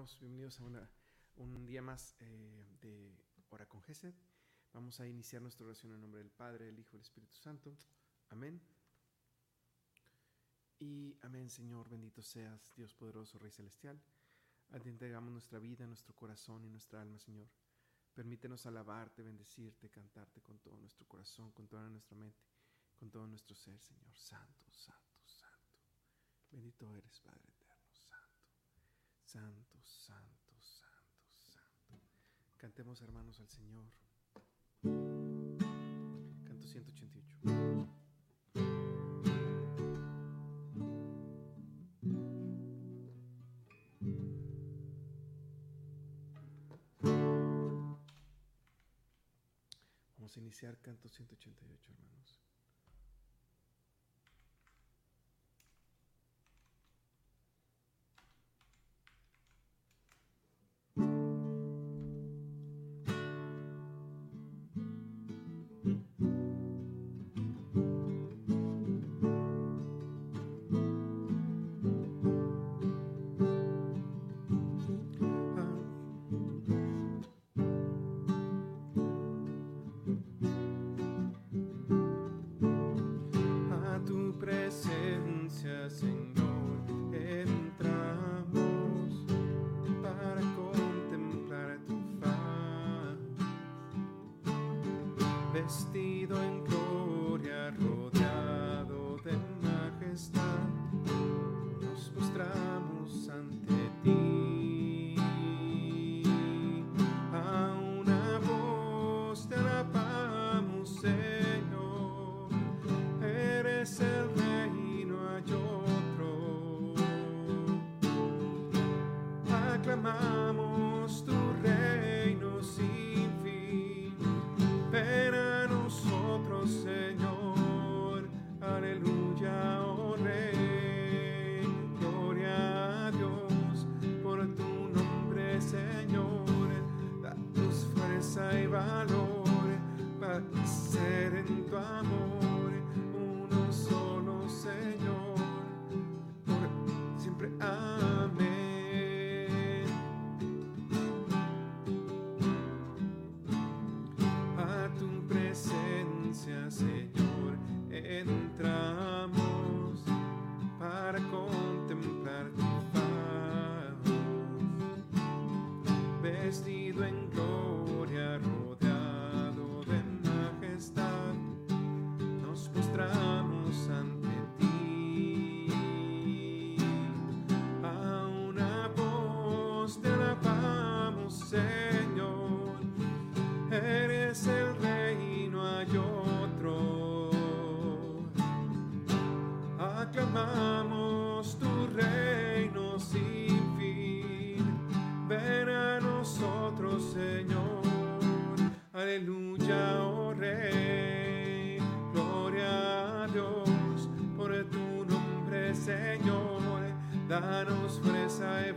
hermanos. Bienvenidos a un día más eh, de Hora con Gesed. Vamos a iniciar nuestra oración en nombre del Padre, del Hijo y del Espíritu Santo. Amén. Y amén, Señor. Bendito seas, Dios poderoso, Rey celestial. A ti entregamos nuestra vida, nuestro corazón y nuestra alma, Señor. Permítenos alabarte, bendecirte, cantarte con todo nuestro corazón, con toda nuestra mente, con todo nuestro ser, Señor. Santo, santo, santo. Bendito eres, Padre. Santo, santo, santo, santo. Cantemos hermanos al Señor. Canto 188. Vamos a iniciar canto 188, hermanos. vestido en cruz.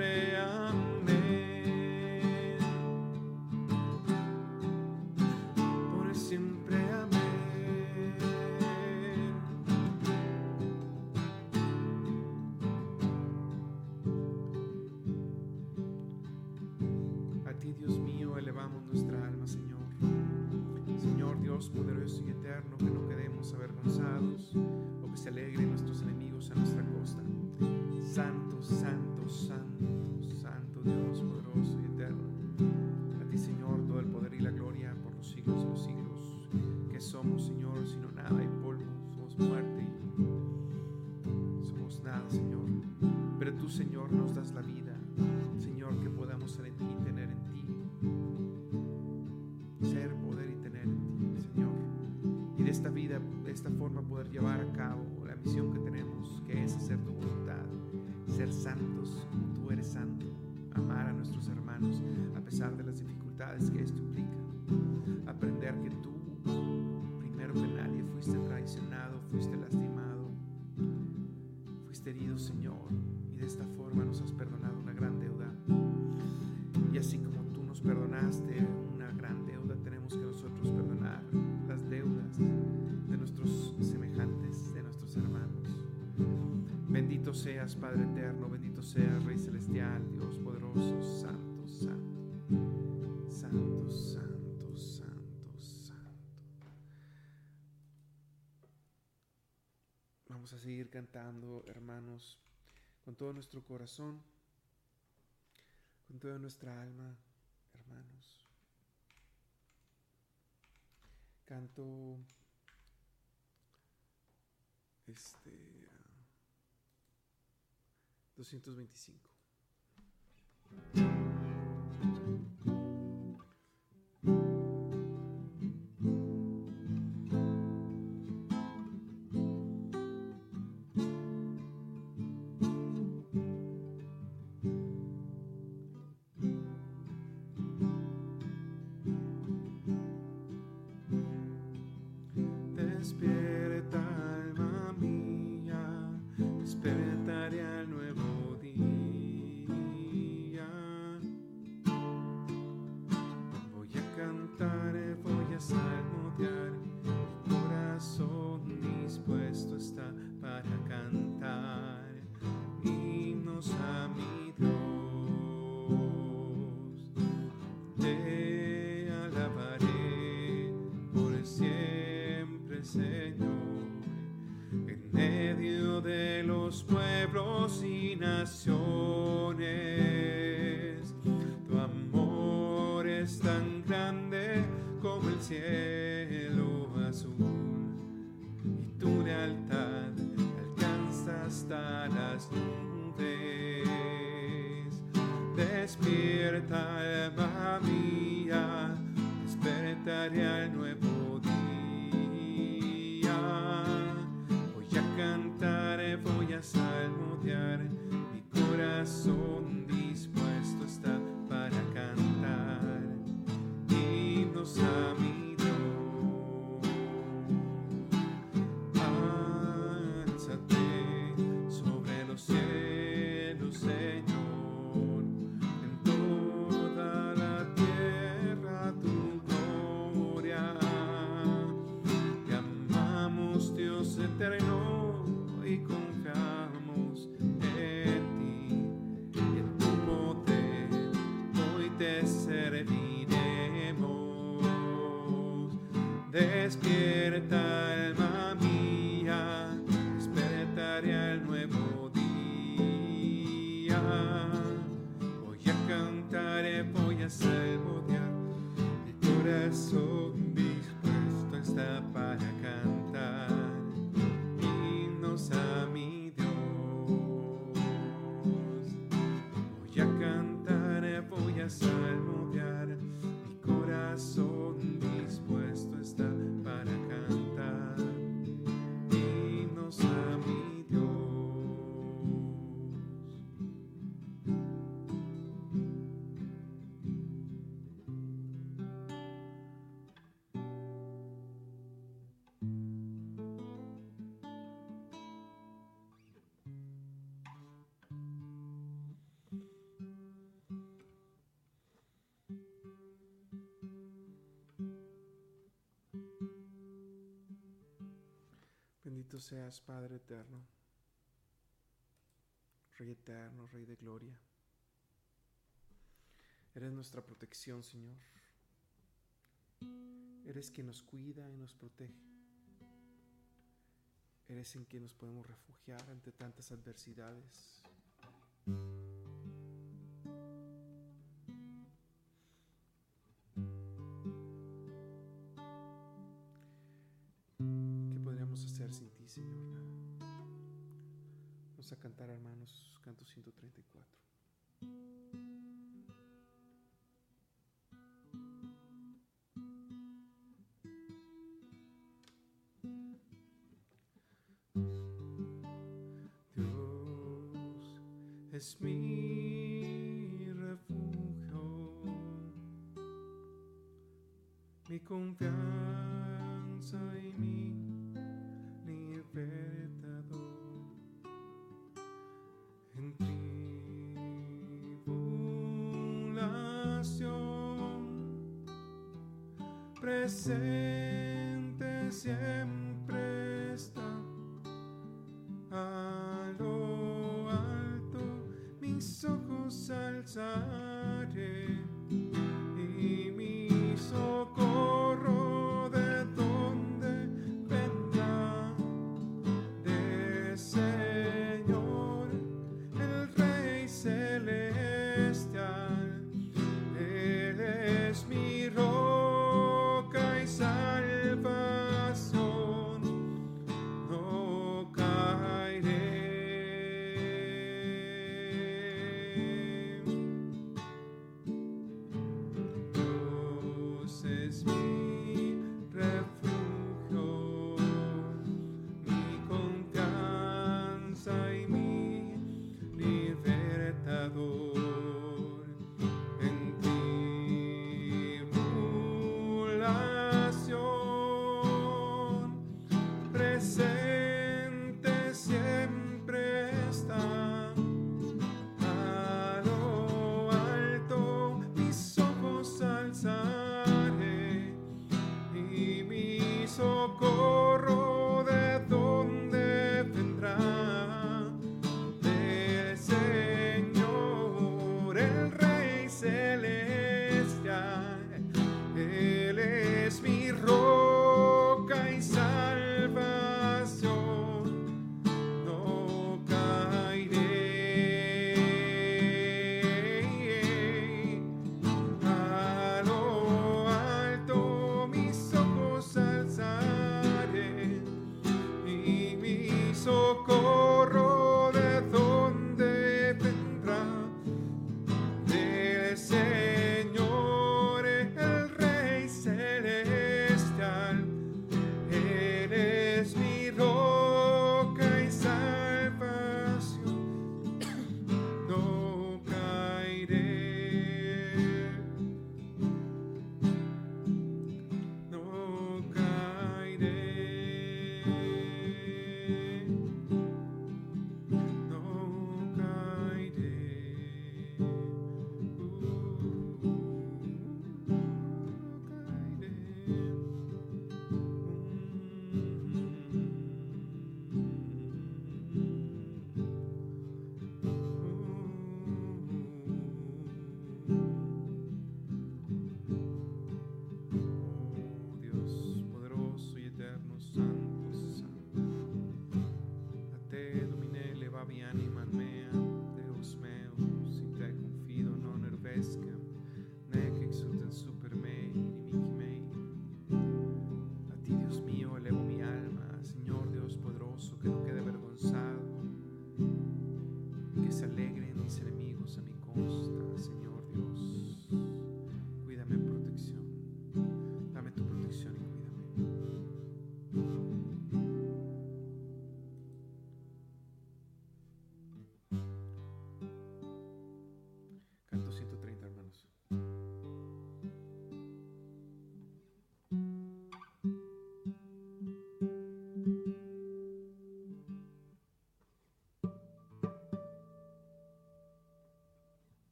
Ream. seas, Padre eterno, bendito seas, Rey celestial, Dios poderoso, santo, santo, santo, santo, santo, santo. Vamos a seguir cantando, hermanos, con todo nuestro corazón, con toda nuestra alma, hermanos. Canto este 225. gloria nueva. mi corazón dispuesto está Bendito seas, Padre eterno, Rey eterno, Rey de gloria. Eres nuestra protección, Señor. Eres quien nos cuida y nos protege. Eres en quien nos podemos refugiar ante tantas adversidades. presente siempre.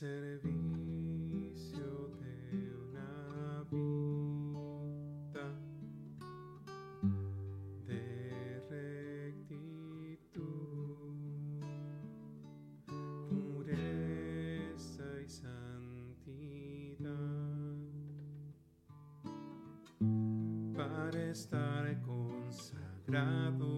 servicio de una vida de rectitud, pureza y santidad para estar consagrado.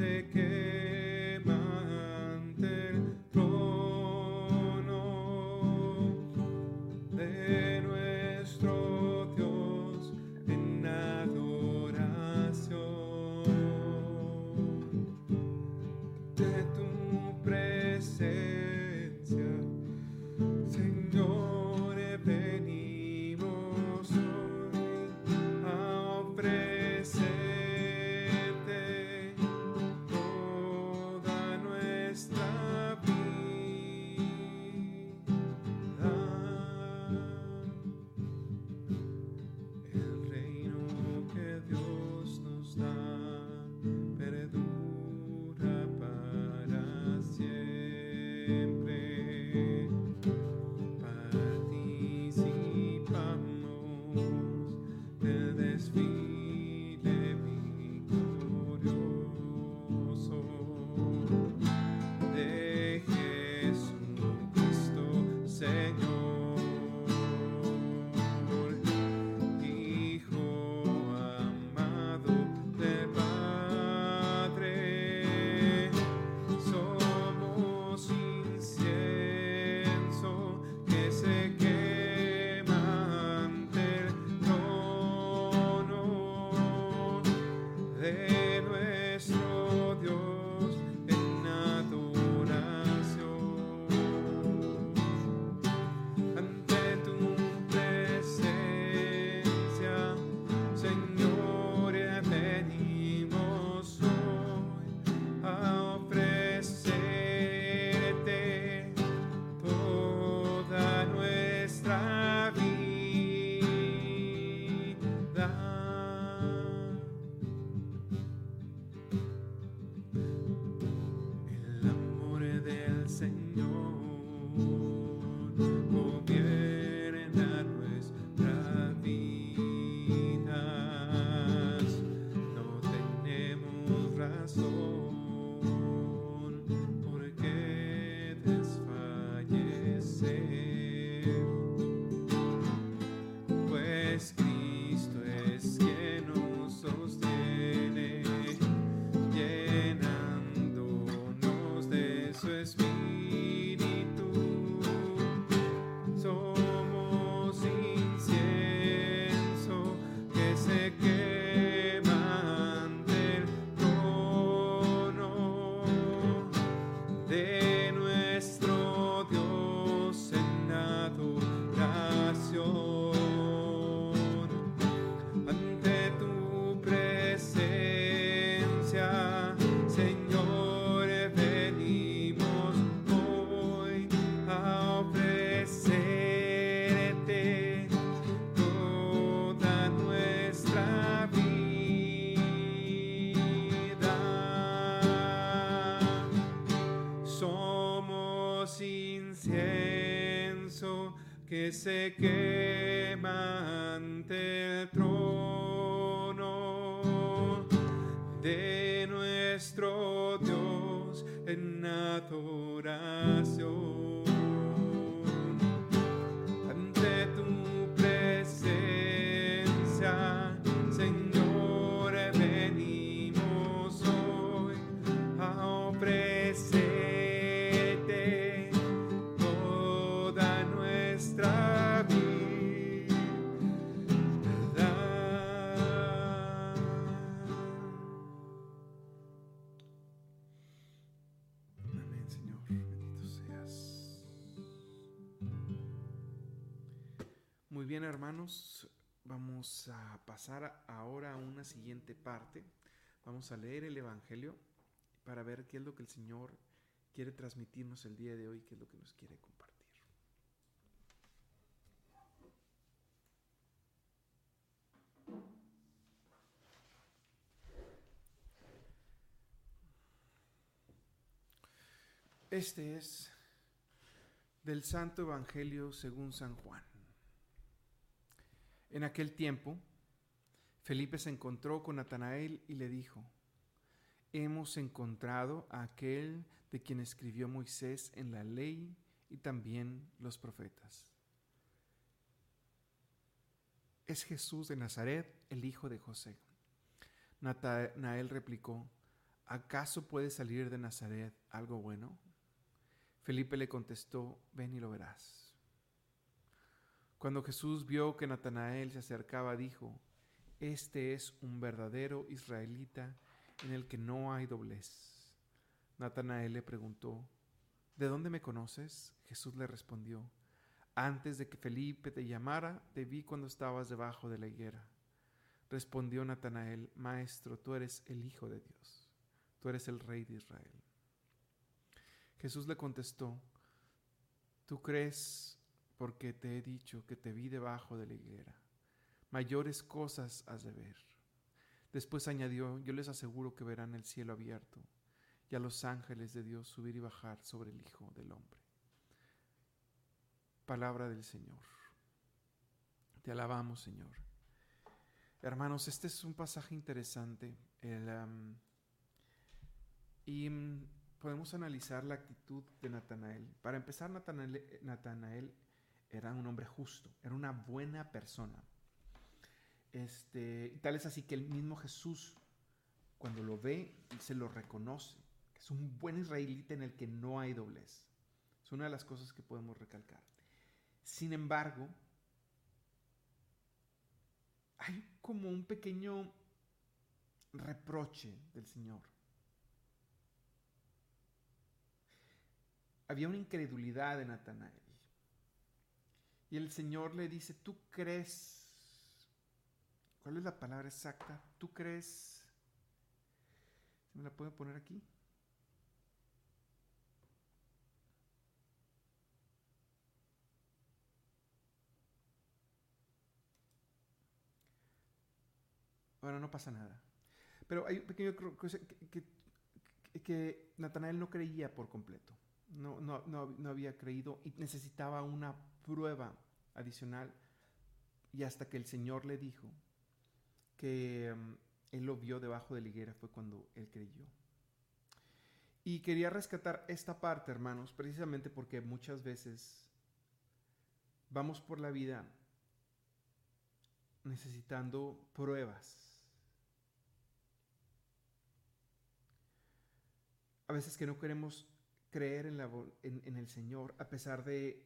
sé que que se quema hermanos. Vamos a pasar ahora a una siguiente parte. Vamos a leer el Evangelio para ver qué es lo que el Señor quiere transmitirnos el día de hoy, qué es lo que nos quiere compartir. Este es del Santo Evangelio según San Juan. En aquel tiempo, Felipe se encontró con Natanael y le dijo, hemos encontrado a aquel de quien escribió Moisés en la ley y también los profetas. Es Jesús de Nazaret, el hijo de José. Natanael replicó, ¿acaso puede salir de Nazaret algo bueno? Felipe le contestó, ven y lo verás. Cuando Jesús vio que Natanael se acercaba, dijo, Este es un verdadero israelita en el que no hay doblez. Natanael le preguntó, ¿De dónde me conoces? Jesús le respondió, Antes de que Felipe te llamara, te vi cuando estabas debajo de la higuera. Respondió Natanael, Maestro, tú eres el Hijo de Dios, tú eres el Rey de Israel. Jesús le contestó, Tú crees porque te he dicho que te vi debajo de la higuera. Mayores cosas has de ver. Después añadió, yo les aseguro que verán el cielo abierto y a los ángeles de Dios subir y bajar sobre el Hijo del Hombre. Palabra del Señor. Te alabamos, Señor. Hermanos, este es un pasaje interesante. y mm, podemos analizar la actitud de Natanael. Para empezar, Natanael, era un hombre justo, era una buena persona. Este, tal es así que el mismo Jesús, cuando lo ve, se lo reconoce, es un buen israelita en el que no hay doblez. Es una de las cosas que podemos recalcar. Sin embargo, hay como un pequeño reproche del Señor. Había una incredulidad de Natanael. Y el Señor le dice, ¿tú crees? ¿Cuál es la palabra exacta? ¿Tú crees? ¿Se me la puede poner aquí? Bueno, no pasa nada. Pero hay un pequeño cosa que, que, Natanael no creía por completo. No, no, no, había creído y necesitaba una prueba adicional. Y hasta que el Señor le dijo que mm, él lo vio debajo de la higuera fue cuando él creyó. Y quería rescatar esta parte, hermanos, precisamente porque muchas veces vamos por la vida necesitando pruebas a veces que no queremos creer en, la, en, el Señor a pesar de,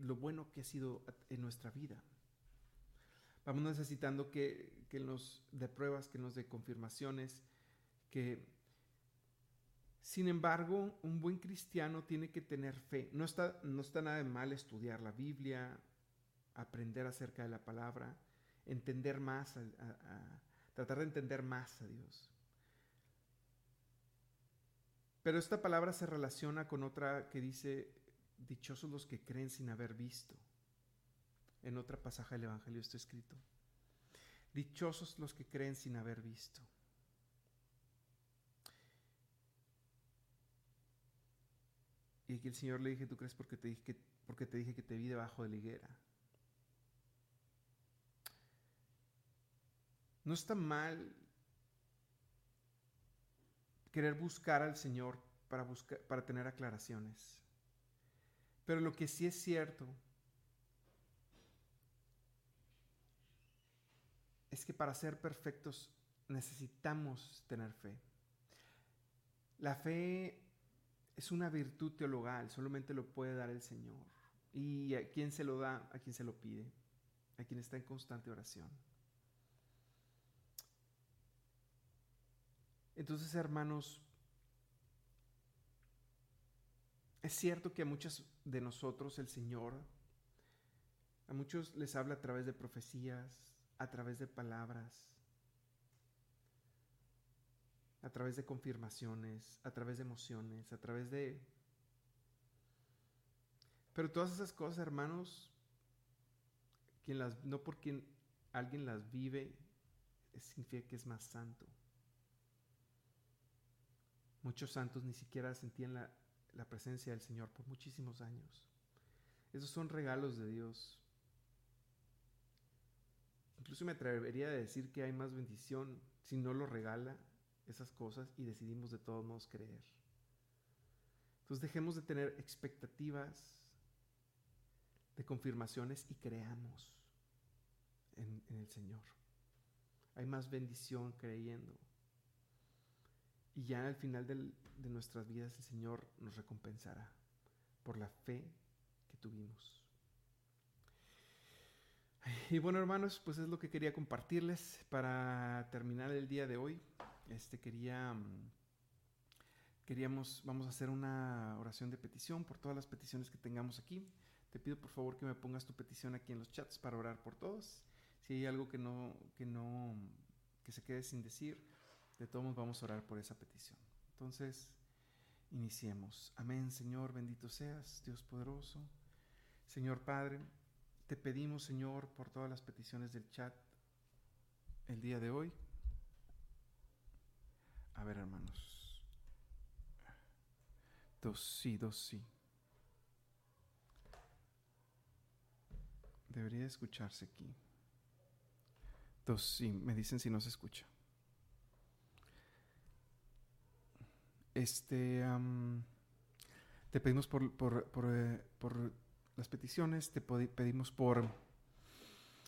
lo bueno que ha sido en nuestra vida. Vamos necesitando que, que nos dé pruebas, que nos dé confirmaciones, que sin embargo un buen cristiano tiene que tener fe. No está, no está nada de mal estudiar la Biblia, aprender acerca de la palabra, entender más, tratar de entender más a Dios. Pero esta palabra se relaciona con otra que dice, dichosos los que creen sin haber visto. En otra pasaje del Evangelio está escrito. Dichosos los que creen sin haber visto. Y aquí el Señor le dije, tú crees porque te dije que, porque te dije que te vi debajo de la higuera. No está mal querer buscar al Señor para, buscar, para tener aclaraciones. Pero lo que sí es cierto es que para ser perfectos necesitamos tener fe. La fe es una virtud teologal, solamente lo puede dar el Señor. ¿Y a quién se lo da? A quien se lo pide, a quien está en constante oración. Entonces, hermanos, es cierto que a muchos de nosotros el Señor, a muchos les habla a través de profecías, a través de palabras, a través de confirmaciones, a través de emociones, a través de... Pero todas esas cosas, hermanos, quien las, no porque alguien las vive, significa que es más santo. Muchos santos ni siquiera sentían la, presencia del Señor por muchísimos años. Esos son regalos de Dios. Incluso me atrevería a decir que hay más bendición si no lo regala esas cosas y decidimos de todos modos creer. Entonces dejemos de tener expectativas de confirmaciones y creamos en el Señor. Hay más bendición creyendo. Y ya al final de nuestras vidas el Señor nos recompensará por la fe que tuvimos. Y bueno, hermanos, pues es lo que quería compartirles para terminar el día de hoy. Este quería mm, queríamos vamos a hacer una oración de petición por todas las peticiones que tengamos aquí. Te pido por favor que me pongas tu petición aquí en los chats para orar por todos. Si hay algo que no que no que se quede sin decir, de todos vamos a orar por esa petición. Entonces, iniciemos. Amén, Señor, bendito seas, Dios poderoso. Señor Padre, te pedimos, Señor, por todas las peticiones del chat el día de hoy. A ver, hermanos. Dos sí, dos sí. Debería escucharse aquí. Entonces, sí, me dicen si no se escucha. Este, te pedimos por, por, por, eh, por, las peticiones, te pedimos por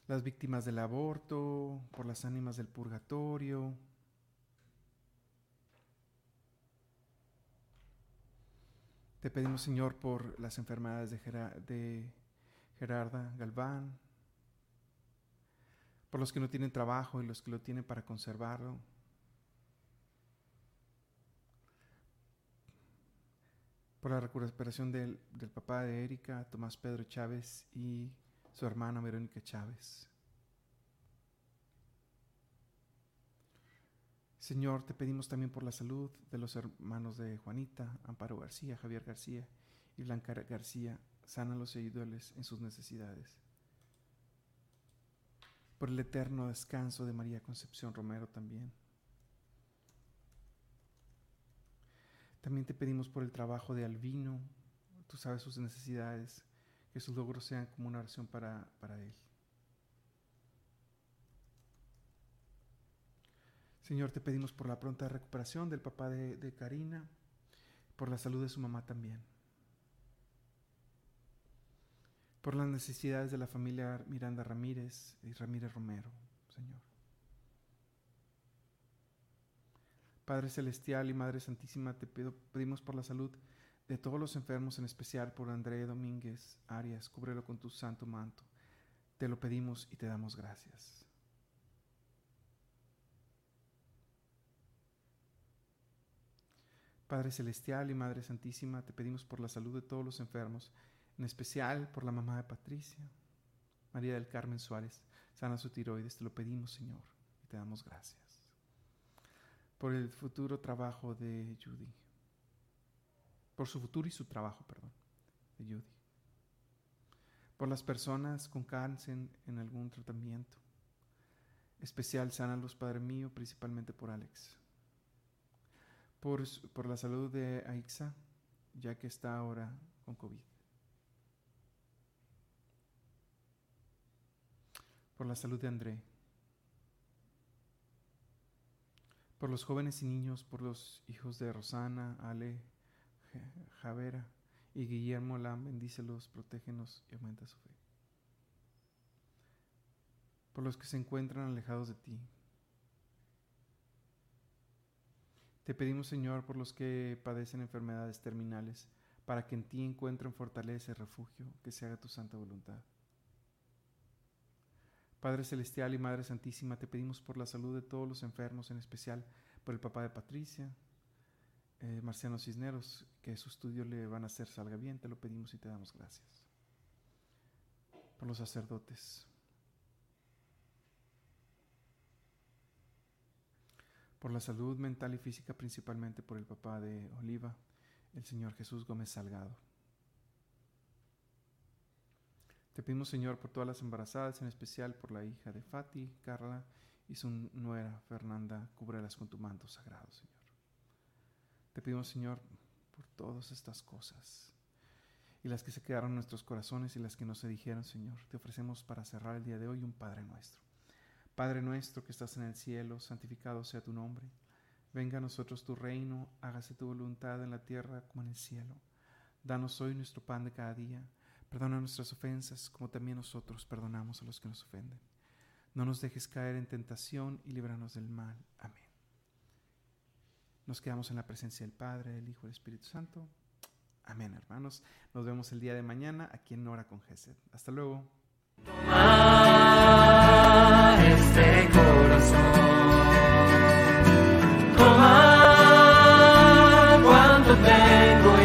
las víctimas del aborto, por las ánimas del purgatorio. Te pedimos, Señor, por las enfermedades de, de Gerarda Galván, por los que no tienen trabajo y los que lo tienen para conservarlo. Por la recuperación del, del papá de Erika, Tomás Pedro Chávez y su hermana Verónica Chávez. Señor, te pedimos también por la salud de los hermanos de Juanita, Amparo García, Javier García y Blanca García. Sánalos y ayúdales en sus necesidades. Por el eterno descanso de María Concepción Romero también. También te pedimos por el trabajo de Albino. Tú sabes sus necesidades que sus logros sean como una oración para, Él. Señor, te pedimos por la pronta recuperación del papá de, de Karina, por la salud de su mamá también, por las necesidades de la familia Miranda Ramírez y Ramírez Romero, Señor. Padre Celestial y Madre Santísima, te pedimos por la salud de todos los enfermos, en especial por André Domínguez Arias, cúbrelo con tu santo manto. Te lo pedimos y te damos gracias. Padre Celestial y Madre Santísima, te pedimos por la salud de todos los enfermos, en especial por la mamá de Patricia, María del Carmen Suárez, sana su tiroides, te lo pedimos, Señor, y te damos gracias. Por el futuro trabajo de Judy por su futuro y su trabajo, perdón, de Judy. Por las personas con cáncer en algún tratamiento. Especial los Padre mío, principalmente por Alex. Por, por la salud de Aixa, ya que está ahora con COVID. Por la salud de André. Por los jóvenes y niños, por los hijos de Rosana, Ale, Javera y Guillermo Lam, bendícelos, protégenos y aumenta su fe. Por los que se encuentran alejados de ti. Te pedimos, Señor, por los que padecen enfermedades terminales, para que en ti encuentren fortaleza y refugio, que se haga tu santa voluntad. Padre Celestial y Madre Santísima, te pedimos por la salud de todos los enfermos, en especial por el papá de Patricia, eh, Marciano Cisneros, que su estudio le van a hacer salga bien, te lo pedimos y te damos gracias. Por los sacerdotes. Por la salud mental y física, principalmente por el papá de Oliva, el Señor Jesús Gómez Salgado. Te pedimos, Señor, por todas las embarazadas, en especial por la hija de Fati, Carla y su nuera Fernanda, cúbrelas con tu manto sagrado, Señor. Te pedimos, Señor, por todas estas cosas y las que se quedaron en nuestros corazones y las que no se dijeron, Señor. Te ofrecemos para cerrar el día de hoy un Padre nuestro. Padre nuestro que estás en el cielo, santificado sea tu nombre. Venga a nosotros tu reino, hágase tu voluntad en la tierra como en el cielo. Danos hoy nuestro pan de cada día. Perdona nuestras ofensas como también nosotros perdonamos a los que nos ofenden. No nos dejes caer en tentación y líbranos del mal. Amén. Nos quedamos en la presencia del Padre, del Hijo y del Espíritu Santo. Amén, hermanos. Nos vemos el día de mañana aquí en Hora con Gesed. Hasta luego. Toma este corazón. Cuanto tengo.